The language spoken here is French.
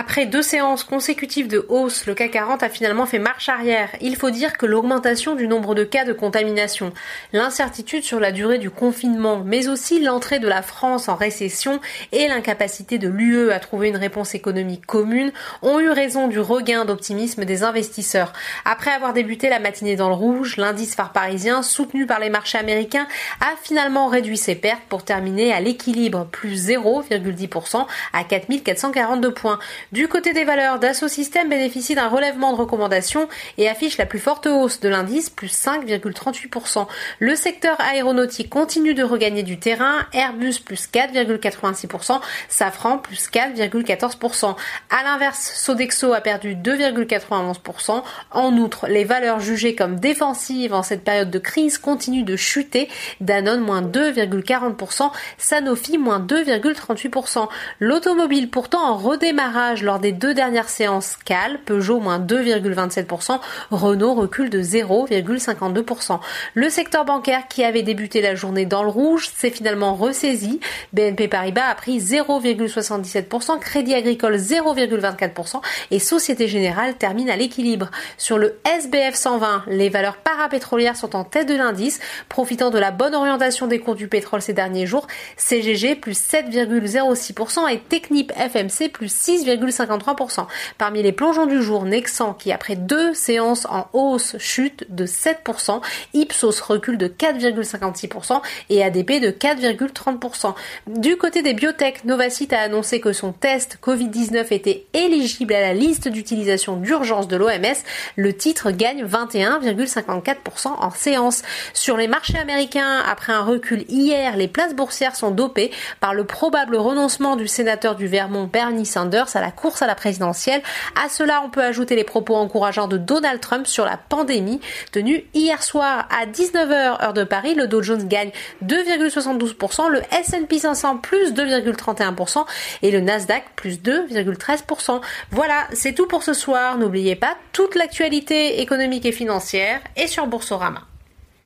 Après deux séances consécutives de hausse, le CAC 40 a finalement fait marche arrière. Il faut dire que l'augmentation du nombre de cas de contamination, l'incertitude sur la durée du confinement, mais aussi l'entrée de la France en récession et l'incapacité de l'UE à trouver une réponse économique commune ont eu raison du regain d'optimisme des investisseurs. Après avoir débuté la matinée dans le rouge, l'indice phare parisien, soutenu par les marchés américains, a finalement réduit ses pertes pour terminer à l'équilibre, plus 0,10% à 4442 points. Du côté des valeurs, Dassault Systèmes bénéficie d'un relèvement de recommandation et affiche la plus forte hausse de l'indice, plus 5,38%. Le secteur aéronautique continue de regagner du terrain, Airbus plus 4,86%, Safran plus 4,14%. À l'inverse, Sodexo a perdu 2,91%. En outre, les valeurs jugées comme défensives en cette période de crise continuent de chuter, Danone moins 2,40%, Sanofi moins 2,38%. L'automobile pourtant en redémarrage lors des deux dernières séances Cal, Peugeot moins 2,27%, Renault recule de 0,52%. Le secteur bancaire qui avait débuté la journée dans le rouge s'est finalement ressaisi. BNP Paribas a pris 0,77%, Crédit Agricole 0,24% et Société Générale termine à l'équilibre. Sur le SBF 120, les valeurs parapétrolières sont en tête de l'indice, profitant de la bonne orientation des cours du pétrole ces derniers jours. CGG plus 7,06% et Technip FMC plus 6,5%. Parmi les plongeons du jour, Nexan qui après deux séances en hausse chute de 7%, Ipsos recule de 4,56% et ADP de 4,30%. Du côté des biotech, Novacite a annoncé que son test Covid-19 était éligible à la liste d'utilisation d'urgence de l'OMS. Le titre gagne 21,54% en séance. Sur les marchés américains, après un recul hier, les places boursières sont dopées par le probable renoncement du sénateur du Vermont Bernie Sanders à la course à la présidentielle. À cela, on peut ajouter les propos encourageants de Donald Trump sur la pandémie tenus hier soir à 19h heure de Paris. Le Dow Jones gagne 2,72%, le S&P 500 plus 2,31% et le Nasdaq plus 2,13%. Voilà, c'est tout pour ce soir. N'oubliez pas toute l'actualité économique et financière est sur Boursorama.